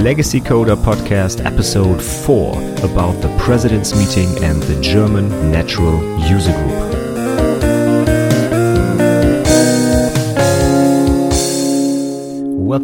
Legacy Coder Podcast, episode 4 about the President's Meeting and the German Natural User Group.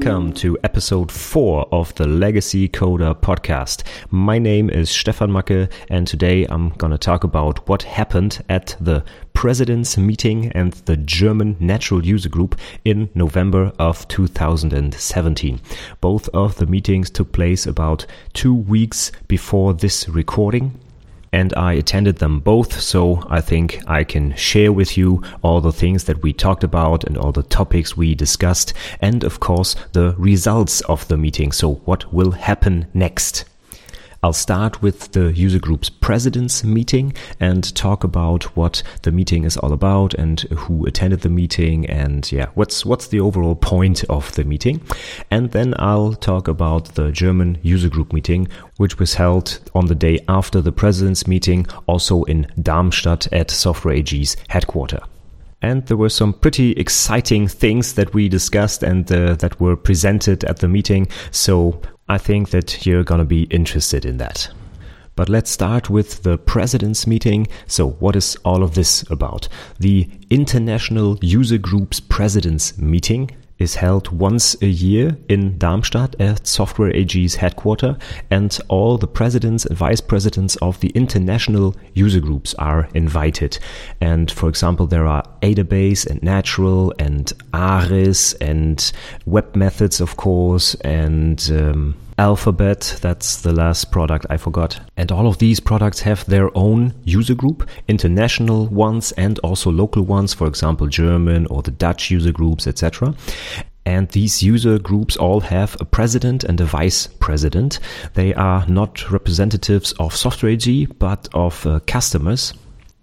Welcome to episode 4 of the Legacy Coder podcast. My name is Stefan Macke, and today I'm going to talk about what happened at the President's Meeting and the German Natural User Group in November of 2017. Both of the meetings took place about two weeks before this recording and I attended them both, so I think I can share with you all the things that we talked about and all the topics we discussed, and of course the results of the meeting. So, what will happen next? I'll start with the user group's president's meeting and talk about what the meeting is all about and who attended the meeting and yeah, what's what's the overall point of the meeting. And then I'll talk about the German user group meeting, which was held on the day after the president's meeting, also in Darmstadt at Software AG's headquarters and there were some pretty exciting things that we discussed and uh, that were presented at the meeting. So I think that you're going to be interested in that. But let's start with the president's meeting. So, what is all of this about? The International User Group's President's Meeting is held once a year in Darmstadt at Software AG's headquarters, and all the presidents and vice presidents of the international user groups are invited. And for example, there are Adabas and Natural and Aris and webMethods, of course, and um, Alfabet, that's the last product I forgot. And all of these products have their own user group, international ones and also local ones, for example, German or the Dutch user groups, etc. And these user groups all have a president and a vice president. They are not representatives of Software AG, but of uh, customers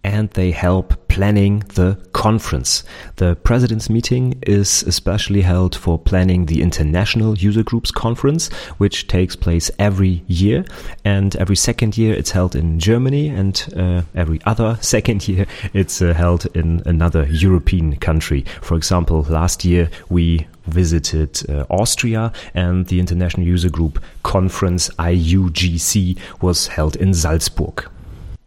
and they help planning the conference. The president's meeting is especially held for planning the International User Groups Conference, which takes place every year. And every second year it's held in Germany, and uh, every other second year it's uh, held in another European country. For example, last year we visited uh, Austria and the International User Group Conference IUGC was held in Salzburg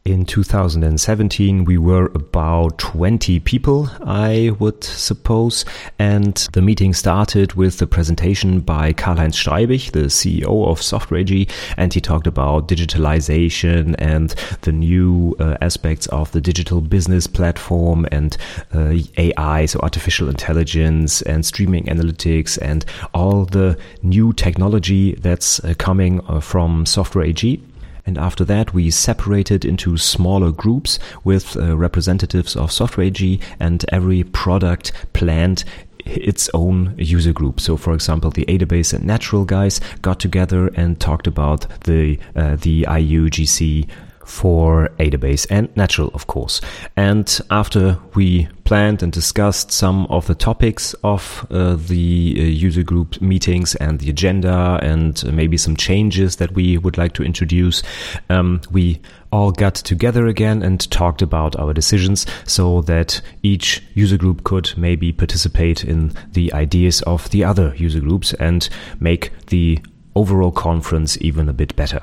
in 2017 we were about 20 people i would suppose and the meeting started with the presentation by karl-heinz streibich the ceo of software ag and he talked about digitalization and the new uh, aspects of the digital business platform and uh, ai so artificial intelligence and streaming analytics and all the new technology that's uh, coming uh, from software ag and after that, we separated into smaller groups with uh, representatives of Software AG, and every product planned its own user group. So, for example, the Adabas and Natural guys got together and talked about the uh, the IUGC for Adabas and Natural, of course. And after we planned and discussed some of the topics of uh, the uh, user group meetings and the agenda and maybe some changes that we would like to introduce, um, we all got together again and talked about our decisions so that each user group could maybe participate in the ideas of the other user groups and make the overall conference even a bit better.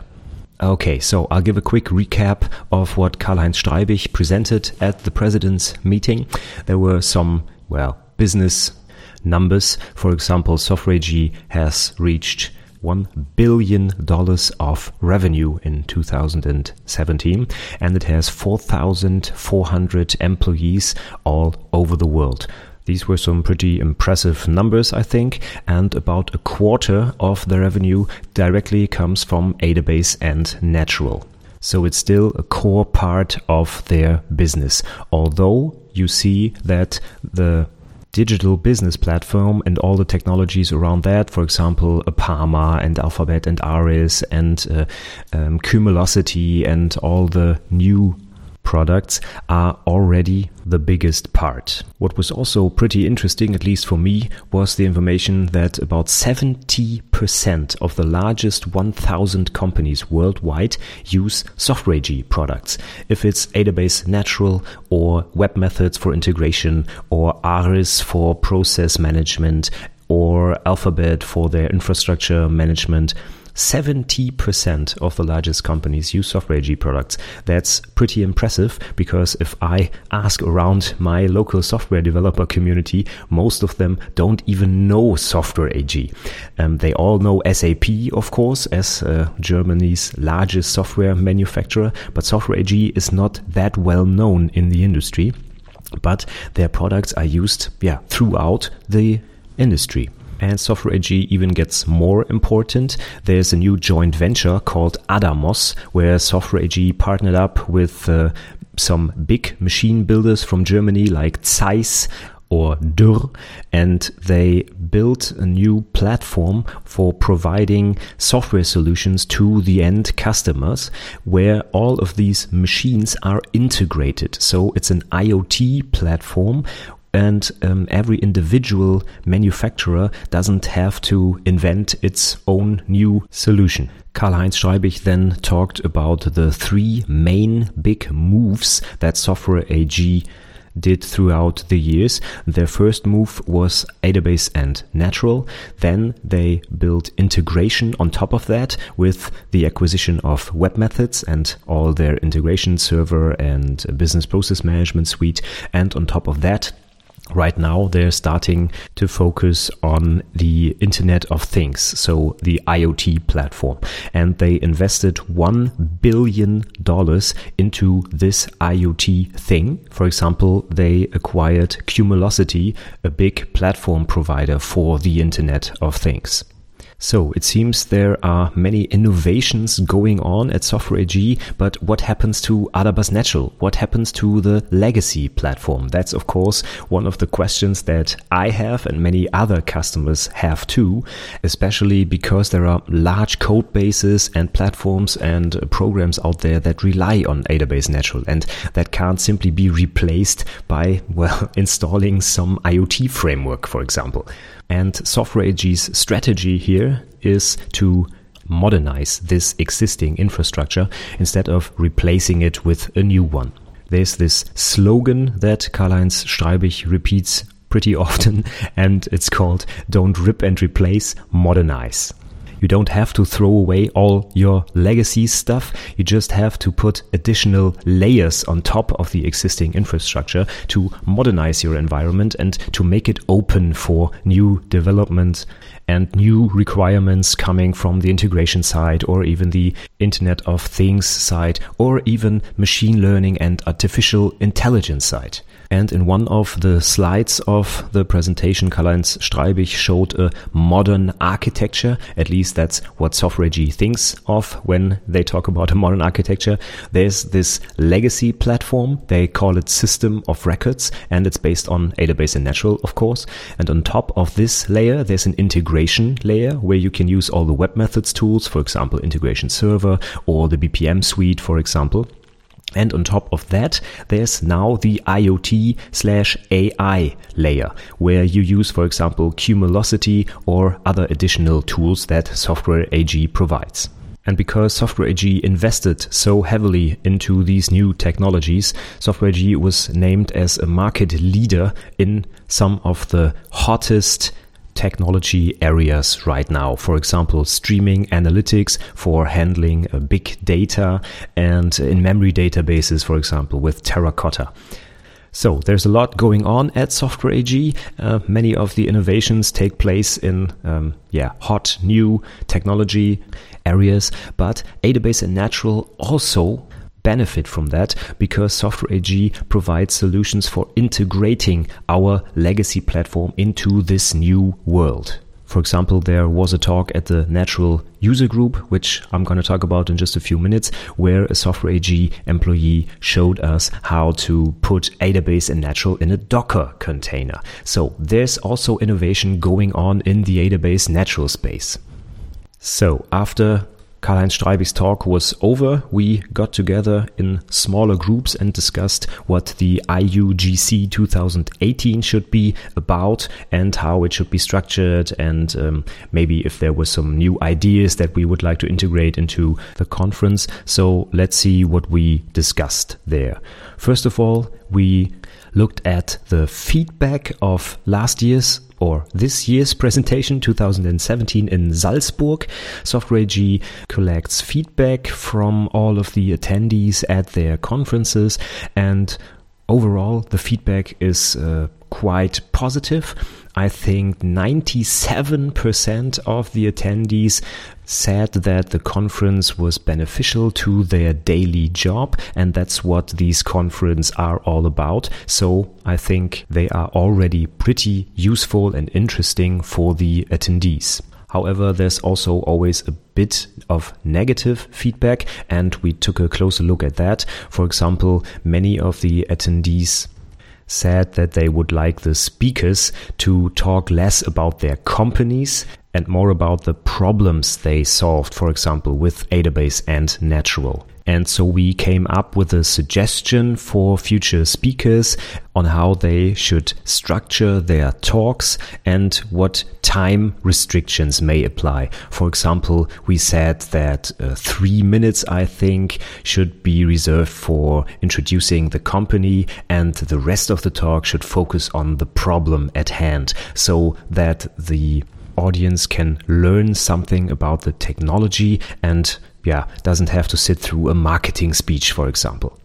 Okay, so I'll give a quick recap of what Karl-Heinz Streibich presented at the president's meeting. There were some, well, business numbers. For example, Software AG has reached $1 billion of revenue in 2017, and it has 4,400 employees all over the world. These were some pretty impressive numbers, I think, and about a quarter of the revenue directly comes from Adabas and Natural. So it's still a core part of their business. Although you see that the digital business platform and all the technologies around that, for example, Apama and Alfabet and Aris and uh, um, Cumulocity and all the new products are already the biggest part. What was also pretty interesting, at least for me, was the information that about 70% of the largest 1000 companies worldwide use Software products. If it's Adabas Natural or webMethods for integration or Aris for process management or Alfabet for their infrastructure management 70% of the largest companies use Software AG products. That's pretty impressive because if I ask around my local software developer community, most of them don't even know Software AG. Um, they all know SAP, of course, as uh, Germany's largest software manufacturer, but Software AG is not that well known in the industry. But their products are used, yeah, throughout the industry. And Software AG even gets more important. There's a new joint venture called Adamos, where Software AG partnered up with uh, some big machine builders from Germany like Zeiss or Dürr, and they built a new platform for providing software solutions to the end customers where all of these machines are integrated. So it's an IoT platform and um, every individual manufacturer doesn't have to invent its own new solution. Karl-Heinz Streibich then talked about the three main big moves that Software AG did throughout the years. Their first move was ADABAS and Natural. Then they built integration on top of that with the acquisition of webMethods and all their integration server and business process management suite. And on top of that, Right now, they're starting to focus on the Internet of Things, so the IoT platform. And they invested $1 billion into this IoT thing. For example, they acquired Cumulocity, a big platform provider for the Internet of Things. So it seems there are many innovations going on at Software AG, but what happens to Adabas Natural? What happens to the legacy platform? That's of course one of the questions that I have and many other customers have too, especially because there are large code bases and platforms and programs out there that rely on Adabas Natural and that can't simply be replaced by, well, installing some IoT framework, for example. And Software AG's strategy here is to modernize this existing infrastructure instead of replacing it with a new one. There's this slogan that Karl-Heinz Streibich repeats pretty often, and it's called Don't Rip and Replace, Modernize. You don't have to throw away all your legacy stuff. You just have to put additional layers on top of the existing infrastructure to modernize your environment and to make it open for new development and new requirements coming from the integration side or even the Internet of Things side or even machine learning and artificial intelligence side. And in one of the slides of the presentation, Karl-Heinz Streibich showed a modern architecture. At least that's what Software AG thinks of when they talk about a modern architecture. There's this legacy platform. They call it System of Records, and it's based on ADABAS and Natural, of course. And on top of this layer, there's an integration layer where you can use all the webMethods tools, for example, integration server or the BPM suite, for example. And on top of that, there's now the IoT slash AI layer, where you use, for example, Cumulocity or other additional tools that Software AG provides. And because Software AG invested so heavily into these new technologies, Software AG was named as a market leader in some of the hottest technology areas right now. For example, streaming analytics for handling uh, big data and in memory databases, for example, with Terracotta. So there's a lot going on at Software AG. Uh, many of the innovations take place in um, yeah hot new technology areas, but ADABAS and Natural also benefit from that because Software AG provides solutions for integrating our legacy platform into this new world. For example, there was a talk at the Natural User Group, which I'm going to talk about in just a few minutes, where a Software AG employee showed us how to put ADABAS and Natural in a Docker container. So there's also innovation going on in the ADABAS Natural space. So after Karl-Heinz Streibich's talk was over, we got together in smaller groups and discussed what the IUGC 2018 should be about and how it should be structured and um, maybe if there were some new ideas that we would like to integrate into the conference. So let's see what we discussed there. First of all, we looked at the feedback of last year's or this year's presentation 2017 in Salzburg. Software collects feedback from all of the attendees at their conferences and overall the feedback is uh, quite positive. I think 97% of the attendees said that the conference was beneficial to their daily job, and that's what these conferences are all about. So I think they are already pretty useful and interesting for the attendees. However, there's also always a bit of negative feedback, and we took a closer look at that. For example, many of the attendees said that they would like the speakers to talk less about their companies and more about the problems they solved, for example, with ADABAS and Natural. And so we came up with a suggestion for future speakers on how they should structure their talks and what time restrictions may apply. For example, we said that uh, three minutes, I think, should be reserved for introducing the company and the rest of the talk should focus on the problem at hand so that the audience can learn something about the technology and yeah, doesn't have to sit through a marketing speech, for example.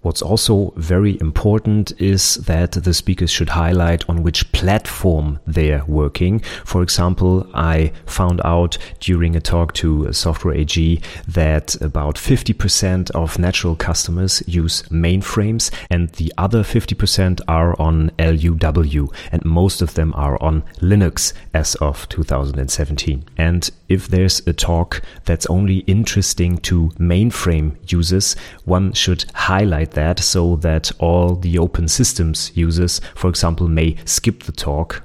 What's also very important is that the speakers should highlight on which platform they're working. For example, I found out during a talk to Software AG that about 50% of natural customers use mainframes and the other 50% are on LUW and most of them are on Linux as of 2017. And if there's a talk that's only interesting to mainframe users, one should highlight that so that all the open systems users, for example, may skip the talk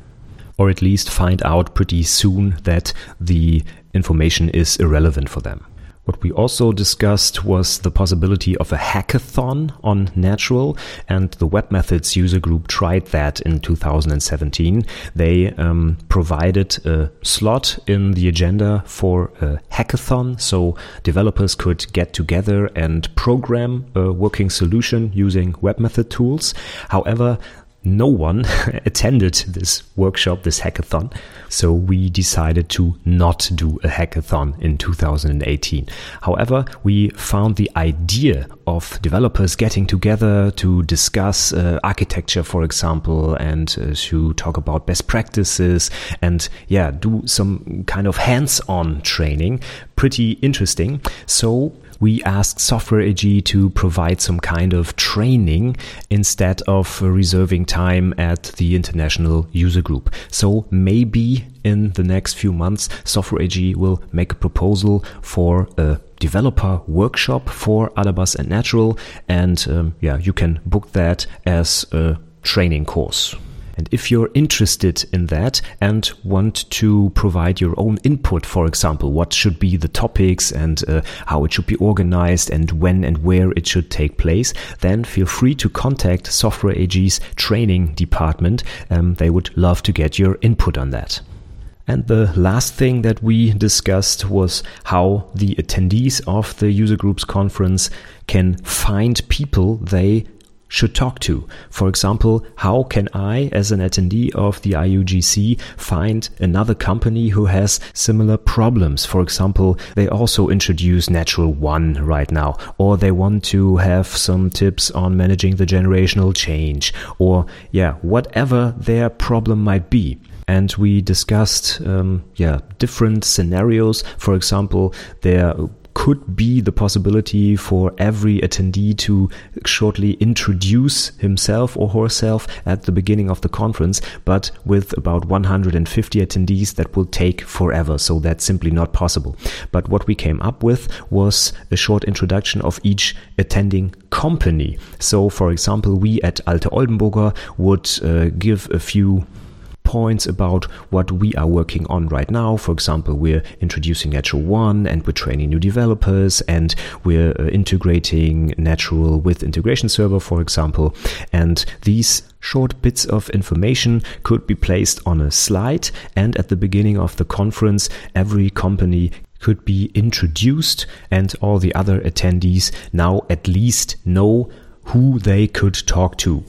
or at least find out pretty soon that the information is irrelevant for them. What we also discussed was the possibility of a hackathon on Natural, and the webMethods user group tried that in 2017. They um, provided a slot in the agenda for a hackathon, so developers could get together and program a working solution using Web Method tools. However, no one attended this workshop, this hackathon. So we decided to not do a hackathon in 2018. However, we found the idea of developers getting together to discuss uh, architecture, for example, and uh, to talk about best practices and yeah, do some kind of hands-on training pretty interesting. So we asked Software AG to provide some kind of training instead of reserving time at the international user group. So maybe in the next few months, Software AG will make a proposal for a developer workshop for Adabas and Natural. And um, yeah, you can book that as a training course. And if you're interested in that and want to provide your own input, for example, what should be the topics and uh, how it should be organized and when and where it should take place, then feel free to contact Software AG's training department. Um, they would love to get your input on that. And the last thing that we discussed was how the attendees of the user groups conference can find people they should talk to. For example, how can I, as an attendee of the IUGC, find another company who has similar problems? For example, they also introduce Natural One right now, or they want to have some tips on managing the generational change, or yeah, whatever their problem might be and we discussed um, yeah different scenarios. For example, there could be the possibility for every attendee to shortly introduce himself or herself at the beginning of the conference, but with about 150 attendees, that will take forever. So that's simply not possible. But what we came up with was a short introduction of each attending company. So, for example, we at Alte Oldenburger would uh, give a few points about what we are working on right now. For example, we're introducing Natural One and we're training new developers and we're uh, integrating Natural with Integration Server, for example. And these short bits of information could be placed on a slide and at the beginning of the conference, every company could be introduced and all the other attendees now at least know who they could talk to.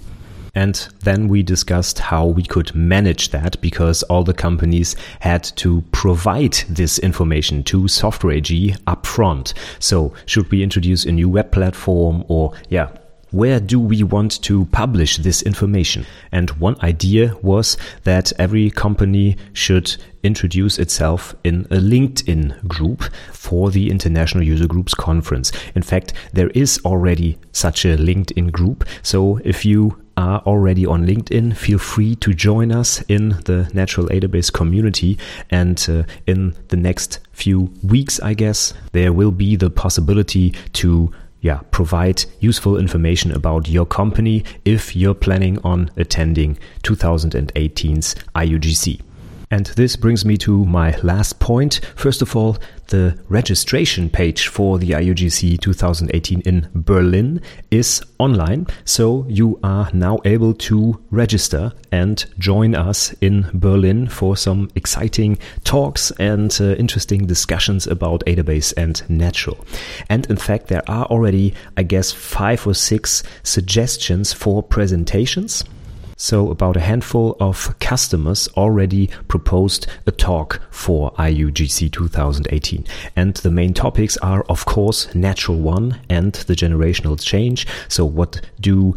And then we discussed how we could manage that because all the companies had to provide this information to Software AG upfront. So should we introduce a new web platform or yeah, where do we want to publish this information? And one idea was that every company should introduce itself in a LinkedIn group for the International User Groups Conference. In fact, there is already such a LinkedIn group. So if you are already on LinkedIn, feel free to join us in the Natural Database community. And uh, in the next few weeks, I guess, there will be the possibility to yeah, provide useful information about your company if you're planning on attending 2018's IUGC. And this brings me to my last point. First of all, the registration page for the IUGC 2018 in Berlin is online. So you are now able to register and join us in Berlin for some exciting talks and uh, interesting discussions about Adabas and natural. And in fact, there are already, I guess, five or six suggestions for presentations. So, about a handful of customers already proposed a talk for IUGC 2018. And the main topics are, of course, Natural One and the generational change. So, what do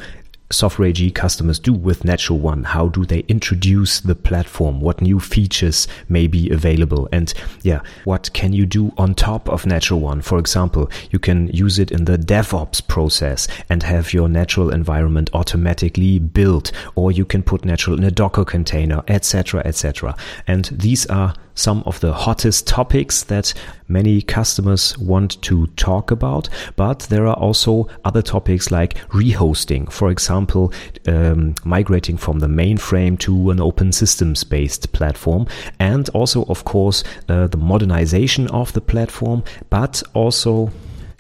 Software AG customers do with Natural One? How do they introduce the platform? What new features may be available? And yeah, what can you do on top of Natural One? For example, you can use it in the DevOps process and have your natural environment automatically built, or you can put natural in a Docker container, etc., etc. And these are some of the hottest topics that many customers want to talk about. But there are also other topics like rehosting, for example, um, migrating from the mainframe to an open systems based platform, and also, of course, uh, the modernization of the platform, but also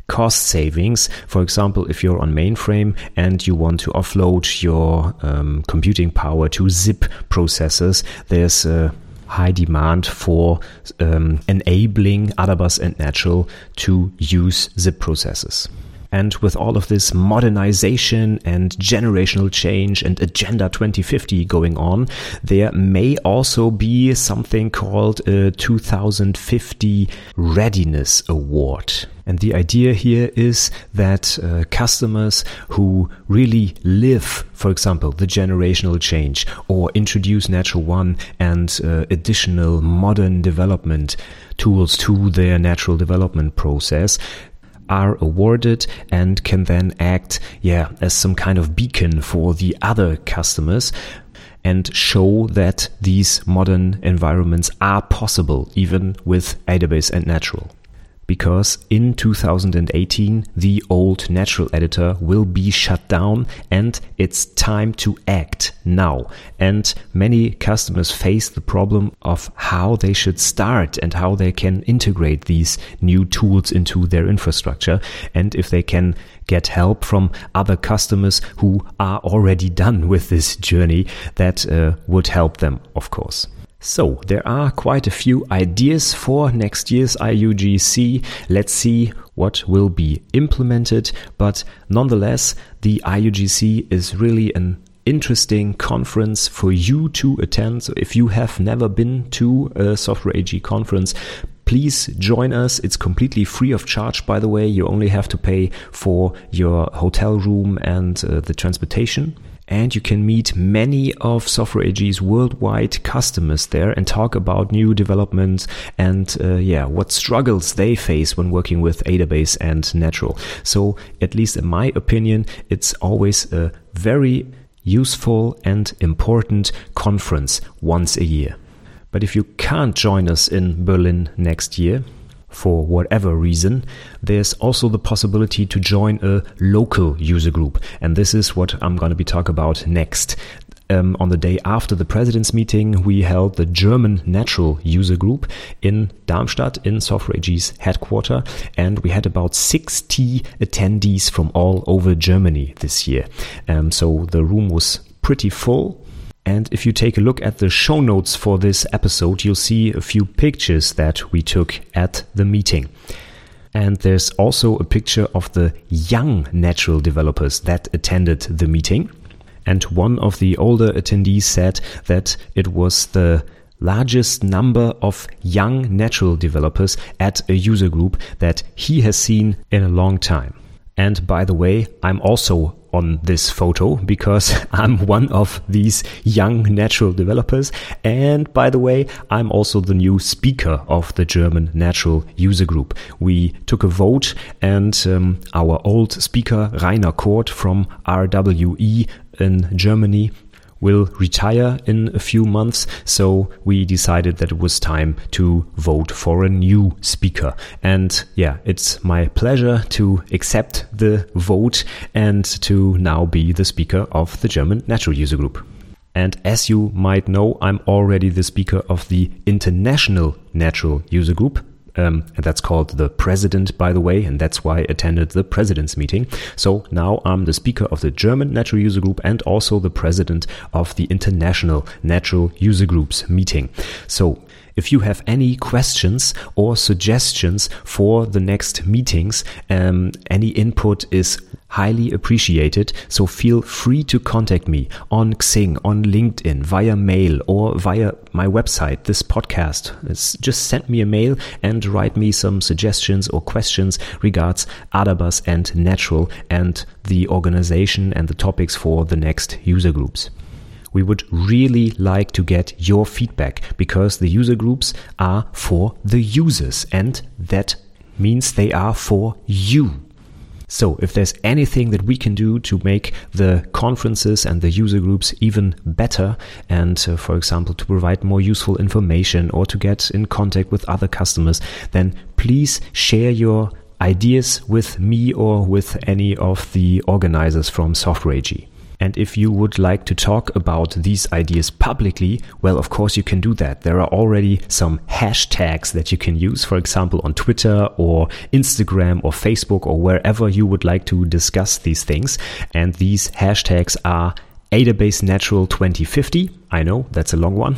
cost savings. For example, if you're on mainframe and you want to offload your um, computing power to zIIP processors, there's a high demand for um, enabling Adabas and Natural to use zIIP processes. And with all of this modernization and generational change and Agenda 2050 going on, there may also be something called a 2050 Readiness Award. And the idea here is that uh, customers who really live, for example, the generational change or introduce Natural One and uh, additional modern development tools to their natural development process are awarded and can then act, yeah, as some kind of beacon for the other customers and show that these modern environments are possible even with Adabas and natural because in 2018 the old natural editor will be shut down and it's time to act now. And many customers face the problem of how they should start and how they can integrate these new tools into their infrastructure and if they can get help from other customers who are already done with this journey that uh, would help them of course. So, there are quite a few ideas for next year's IUGC. Let's see what will be implemented, but nonetheless, the IUGC is really an interesting conference for you to attend. So, if you have never been to a Software AG conference, please join us. It's completely free of charge, by the way. You only have to pay for your hotel room and uh, the transportation and you can meet many of Software AG's worldwide customers there and talk about new developments and uh, yeah, what struggles they face when working with Adabas and natural. So at least in my opinion, it's always a very useful and important conference once a year. But if you can't join us in Berlin next year, for whatever reason, there's also the possibility to join a local user group. And this is what I'm going to be talking about next. Um, on the day after the president's meeting, we held the German Natural User Group in Darmstadt in Software AG's headquarter, and we had about 60 attendees from all over Germany this year. Um, so the room was pretty full. And if you take a look at the show notes for this episode, you'll see a few pictures that we took at the meeting. And there's also a picture of the young natural developers that attended the meeting. And one of the older attendees said that it was the largest number of young natural developers at a user group that he has seen in a long time. And by the way, I'm also on this photo because I'm one of these young natural developers. And by the way, I'm also the new speaker of the German natural user group. We took a vote and um, our old speaker, Rainer Kort from RWE in Germany, will retire in a few months. So we decided that it was time to vote for a new speaker. And yeah, it's my pleasure to accept the vote and to now be the speaker of the German Natural User Group. And as you might know, I'm already the speaker of the International Natural User Group, um, and that's called the president, by the way, and that's why I attended the president's meeting. So now I'm the speaker of the German Natural User Group and also the president of the International Natural User Groups meeting. So if you have any questions or suggestions for the next meetings, um, any input is highly appreciated. So feel free to contact me on Xing, on LinkedIn, via mail, or via my website, this podcast. It's just send me a mail and write me some suggestions or questions regards Adabas and Natural and the organization and the topics for the next user groups. We would really like to get your feedback because the user groups are for the users and that means they are for you. So, if there's anything that we can do to make the conferences and the user groups even better, and uh, for example, to provide more useful information or to get in contact with other customers, then please share your ideas with me or with any of the organizers from Software AG. And if you would like to talk about these ideas publicly, well, of course, you can do that. There are already some hashtags that you can use, for example, on Twitter or Instagram or Facebook or wherever you would like to discuss these things. And these hashtags are Adabas Natural 2050. I know that's a long one.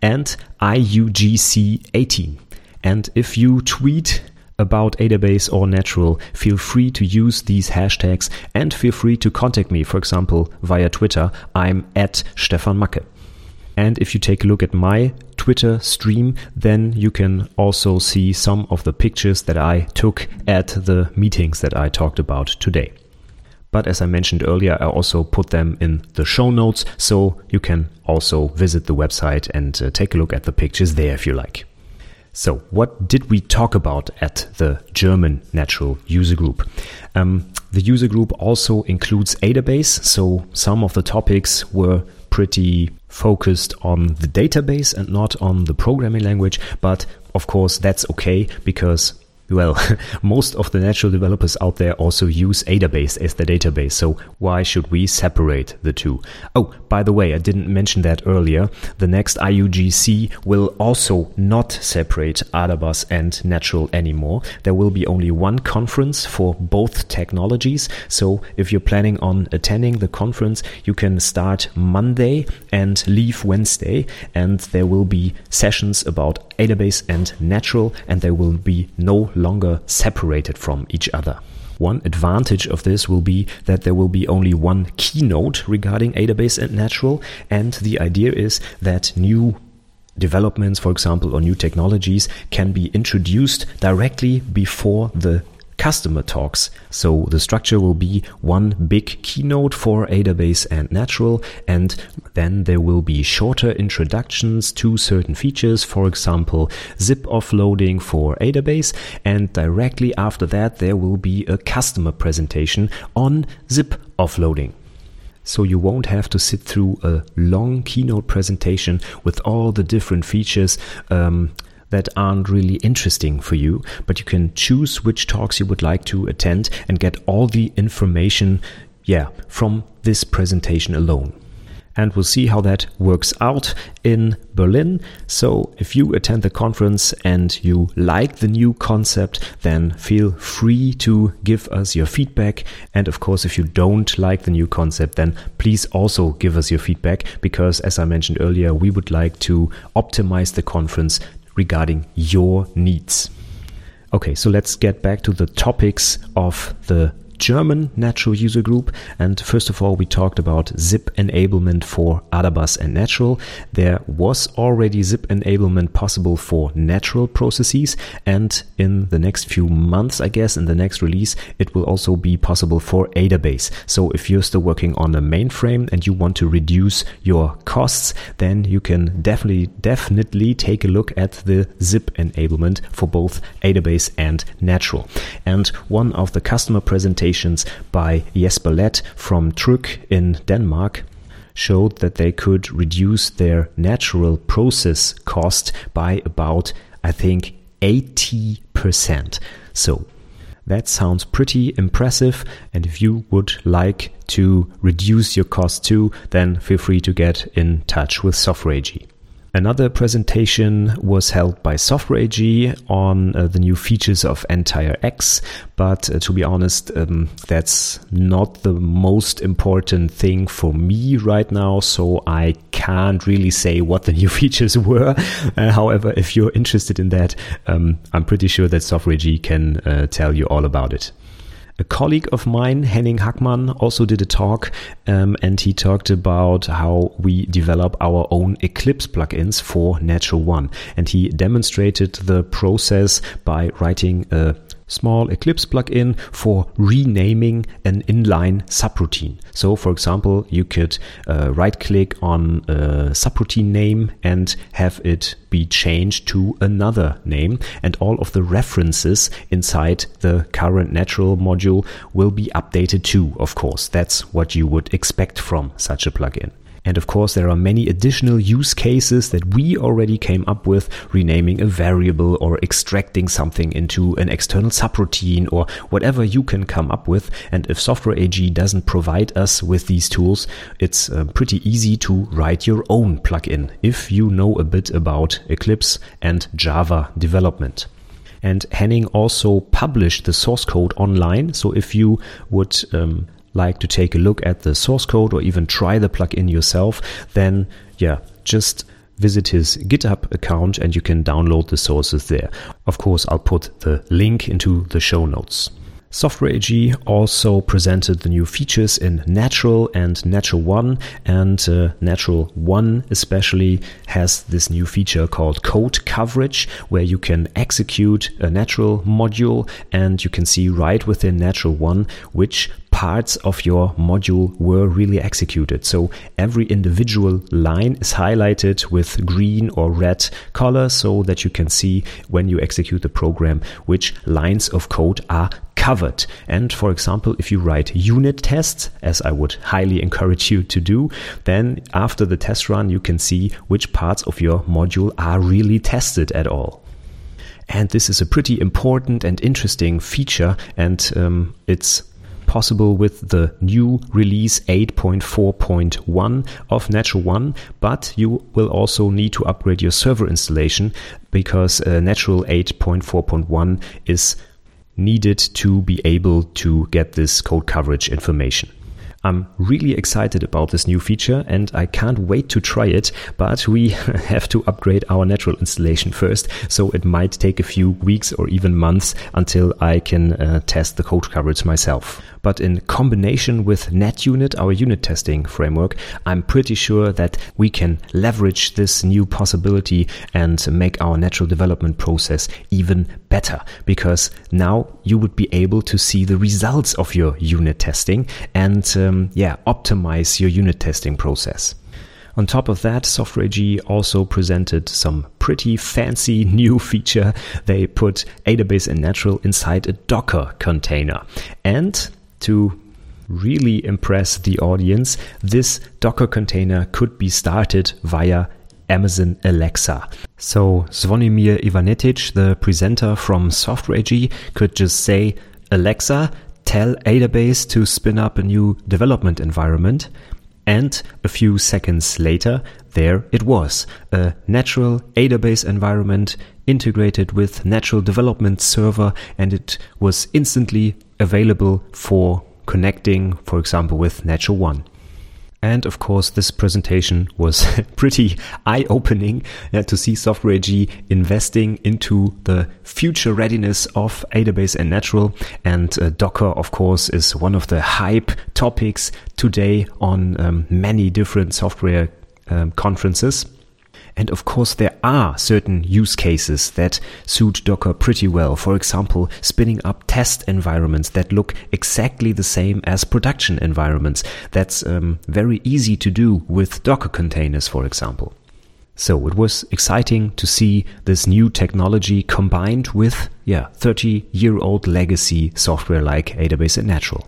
And IUGC 18. And if you tweet about Adabas or Natural, feel free to use these hashtags and feel free to contact me, for example, via Twitter. I'm at Stefan Macke. And if you take a look at my Twitter stream, then you can also see some of the pictures that I took at the meetings that I talked about today. But as I mentioned earlier, I also put them in the show notes, so you can also visit the website and uh, take a look at the pictures there if you like. So, what did we talk about at the German Natural User Group? Um, the user group also includes Adabas, so some of the topics were pretty focused on the database and not on the programming language, but of course that's okay because well, most of the natural developers out there also use Adabas as their database, so why should we separate the two? Oh, by the way, I didn't mention that earlier. The next IUGC will also not separate Adabas and Natural anymore. There will be only one conference for both technologies, so if you're planning on attending the conference, you can start Monday and leave Wednesday, and there will be sessions about Adabas and Natural, and they will be no longer separated from each other. One advantage of this will be that there will be only one keynote regarding Adabas and Natural, and the idea is that new developments, for example, or new technologies can be introduced directly before the customer talks. So the structure will be one big keynote for Adabas and Natural, and then there will be shorter introductions to certain features, for example, zIIP offloading for Adabas, and directly after that, there will be a customer presentation on zIIP offloading so you won't have to sit through a long keynote presentation with all the different features um, that aren't really interesting for you, but you can choose which talks you would like to attend and get all the information, yeah, from this presentation alone. And we'll see how that works out in Berlin. So, if you attend the conference and you like the new concept, then feel free to give us your feedback. And of course, if you don't like the new concept, then please also give us your feedback because, as I mentioned earlier, we would like to optimize the conference regarding your needs. Okay, so let's get back to the topics of the German natural user group. And first of all, we talked about zIIP enablement for Adabas and natural. There was already zIIP enablement possible for natural processes. And in the next few months, I guess, in the next release, it will also be possible for Adabas. So if you're still working on a mainframe and you want to reduce your costs, then you can definitely, definitely take a look at the zIIP enablement for both Adabas and natural. And one of the customer presentations by Jesper Lett from Truk in Denmark showed that they could reduce their natural process cost by about, I think, 80%. So that sounds pretty impressive. And if you would like to reduce your cost too, then feel free to get in touch with Software AG. Another presentation was held by Software AG on uh, the new features of EntireX, but uh, to be honest, um, that's not the most important thing for me right now, so I can't really say what the new features were. Uh, however, if you're interested in that, um, I'm pretty sure that Software AG can uh, tell you all about it. A colleague of mine, Henning Hackmann, also did a talk um, and he talked about how we develop our own Eclipse plugins for Natural One. And he demonstrated the process by writing a small Eclipse plugin for renaming an inline subroutine. So, for example, you could uh, right click on a subroutine name and have it be changed to another name, and all of the references inside the current natural module will be updated too, of course. That's what you would expect from such a plugin. And of course, there are many additional use cases that we already came up with, renaming a variable or extracting something into an external subroutine or whatever you can come up with. And if Software AG doesn't provide us with these tools, it's uh, pretty easy to write your own plugin if you know a bit about Eclipse and Java development. And Henning also published the source code online. So if you would um, like to take a look at the source code or even try the plugin yourself, then yeah, just visit his GitHub account and you can download the sources there. Of course, I'll put the link into the show notes. Software AG also presented the new features in Natural and Natural One, and uh, Natural One especially has this new feature called code coverage, where you can execute a Natural module and you can see right within Natural One which parts of your module were really executed. So every individual line is highlighted with green or red color so that you can see when you execute the program which lines of code are covered. And for example, if you write unit tests, as I would highly encourage you to do, then after the test run, you can see which parts of your module are really tested at all. And this is a pretty important and interesting feature, and um, it's possible with the new release 8.4.1 of Natural One, but you will also need to upgrade your server installation because uh, Natural 8.4.1 is needed to be able to get this code coverage information. I'm really excited about this new feature and I can't wait to try it, but we have to upgrade our natural installation first, so it might take a few weeks or even months until I can uh, test the code coverage myself. But in combination with NatUnit, our unit testing framework, I'm pretty sure that we can leverage this new possibility and make our natural development process even better because now you would be able to see the results of your unit testing and um, yeah, optimize your unit testing process. On top of that, Software AG also presented some pretty fancy new feature. They put Adabas and Natural inside a Docker container. And to really impress the audience, this Docker container could be started via Amazon Alexa. So Zvonimir Ivanetic, the presenter from Software AG, could just say, Alexa, tell Adabas to spin up a new development environment. And a few seconds later, there it was a natural Adabas environment integrated with natural development server, and it was instantly available for connecting, for example, with Natural One. And of course, this presentation was pretty eye opening uh, to see Software AG investing into the future readiness of Adabas and Natural. And uh, Docker, of course, is one of the hype topics today on um, many different software um, conferences. And of course, there are certain use cases that suit Docker pretty well. For example, spinning up test environments that look exactly the same as production environments. That's um, very easy to do with Docker containers, for example. So it was exciting to see this new technology combined with, yeah, 30 year old legacy software like Adabas and Natural.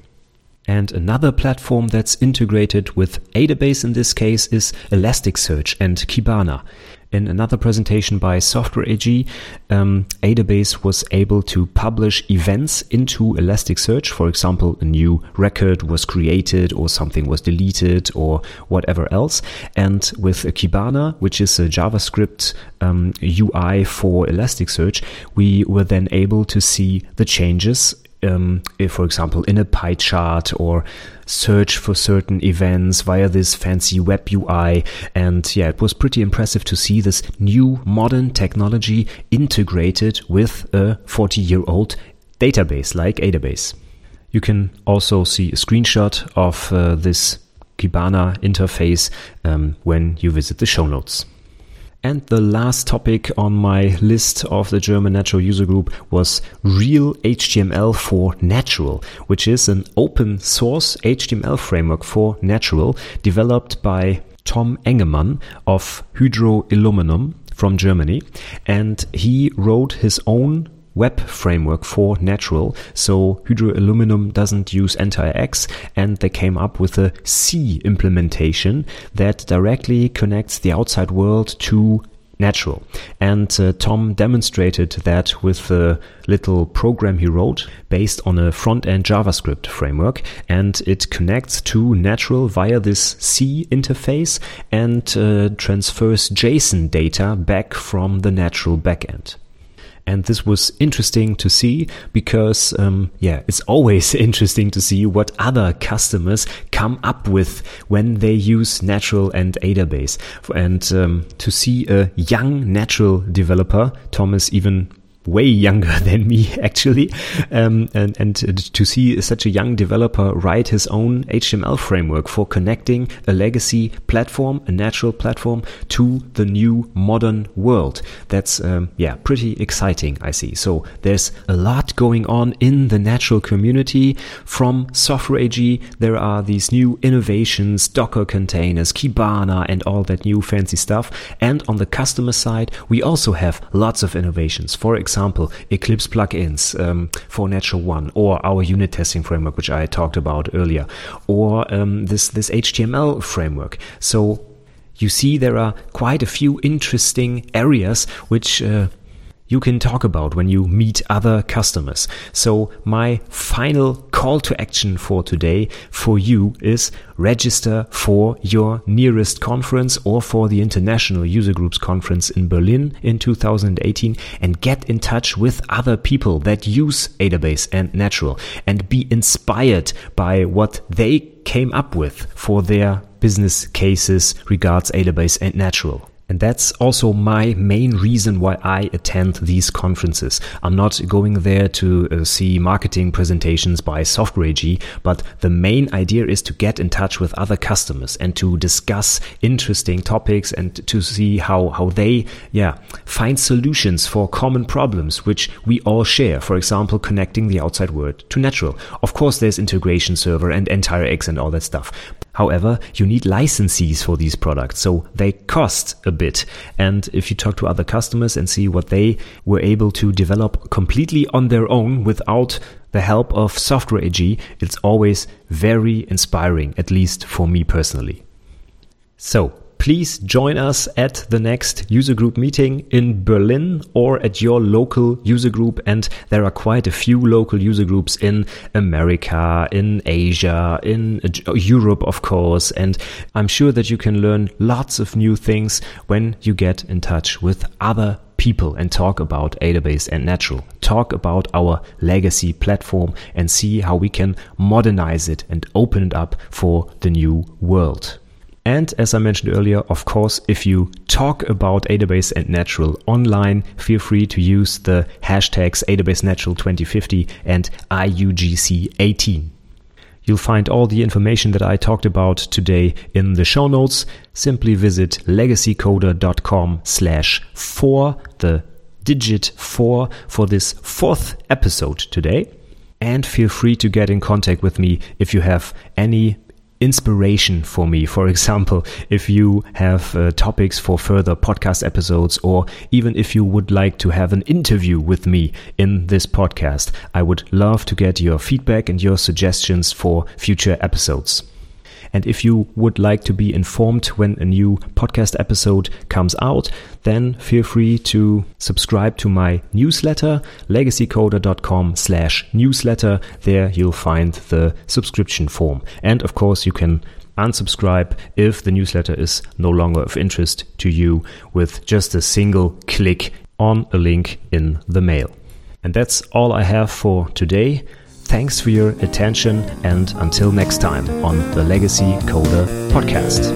And another platform that's integrated with Adabas in this case is Elasticsearch and Kibana. In another presentation by Software AG, um, Adabas was able to publish events into Elasticsearch. For example, a new record was created or something was deleted or whatever else. And with Kibana, which is a JavaScript um, UI for Elasticsearch, we were then able to see the changes um, if, for example, in a pie chart or search for certain events via this fancy web UI. And yeah, it was pretty impressive to see this new modern technology integrated with a 40 year old database like Adabas. You can also see a screenshot of uh, this Kibana interface um, when you visit the show notes. And the last topic on my list of the German Natural User Group was Real HTML for Natural, which is an open source HTML framework for Natural developed by Tom Engemann of Hydro Aluminum from Germany. And he wrote his own web framework for Natural. So Hydro Aluminum doesn't use EntireX and they came up with a C implementation that directly connects the outside world to natural. And uh, Tom demonstrated that with a little program he wrote based on a front end JavaScript framework. And it connects to natural via this C interface and uh, transfers JSON data back from the natural backend. And this was interesting to see because, um, yeah, it's always interesting to see what other customers come up with when they use Natural and Adabas. And um, to see a young Natural developer, Thomas even way younger than me actually. Um, and, and to see such a young developer write his own html framework for connecting a legacy platform a natural platform to the new modern world. That's um, yeah pretty exciting i see. So there's a lot going on in the natural community. From software ag there are these new innovations docker containers kibana and all that new fancy stuff. And on the customer side we also have lots of innovations. For example example, Eclipse plugins um, for Natural One, or our unit testing framework, which I talked about earlier, or um, this this HTML framework. So you see, there are quite a few interesting areas which uh, you can talk about when you meet other customers. So my final call to action for today for you is register for your nearest conference or for the International User Groups Conference in Berlin in 2018 and get in touch with other people that use Adabas and Natural and be inspired by what they came up with for their business cases regards Adabas and Natural. And that's also my main reason why I attend these conferences. I'm not going there to uh, see marketing presentations by Software AG, but the main idea is to get in touch with other customers and to discuss interesting topics and to see how, how they, yeah, find solutions for common problems which we all share. For example, connecting the outside world to natural. Of course, there's integration server and EntireX and all that stuff. However, you need licensees for these products, so they cost a bit. And if you talk to other customers and see what they were able to develop completely on their own without the help of Software AG, it's always very inspiring, at least for me personally. So, please join us at the next user group meeting in Berlin or at your local user group. And there are quite a few local user groups in America, in Asia, in Europe, of course. And I'm sure that you can learn lots of new things when you get in touch with other people and talk about Adabas and Natural. Talk about our legacy platform and see how we can modernize it and open it up for the new world. And as I mentioned earlier, of course, if you talk about Adabas and Natural online, feel free to use the hashtags Adabas Natural 2050 and IUGC 18. You'll find all the information that I talked about today in the show notes. Simply visit legacycoder.com slash four, the digit four for this fourth episode today. And feel free to get in contact with me if you have any inspiration for me. For example, if you have uh, topics for further podcast episodes, or even if you would like to have an interview with me in this podcast, I would love to get your feedback and your suggestions for future episodes. And if you would like to be informed when a new podcast episode comes out, then feel free to subscribe to my newsletter, legacycoder.com slash newsletter. There you'll find the subscription form. And of course, you can unsubscribe if the newsletter is no longer of interest to you with just a single click on a link in the mail. And that's all I have for today. Thanks for your attention, and until next time on the Legacy Coder podcast.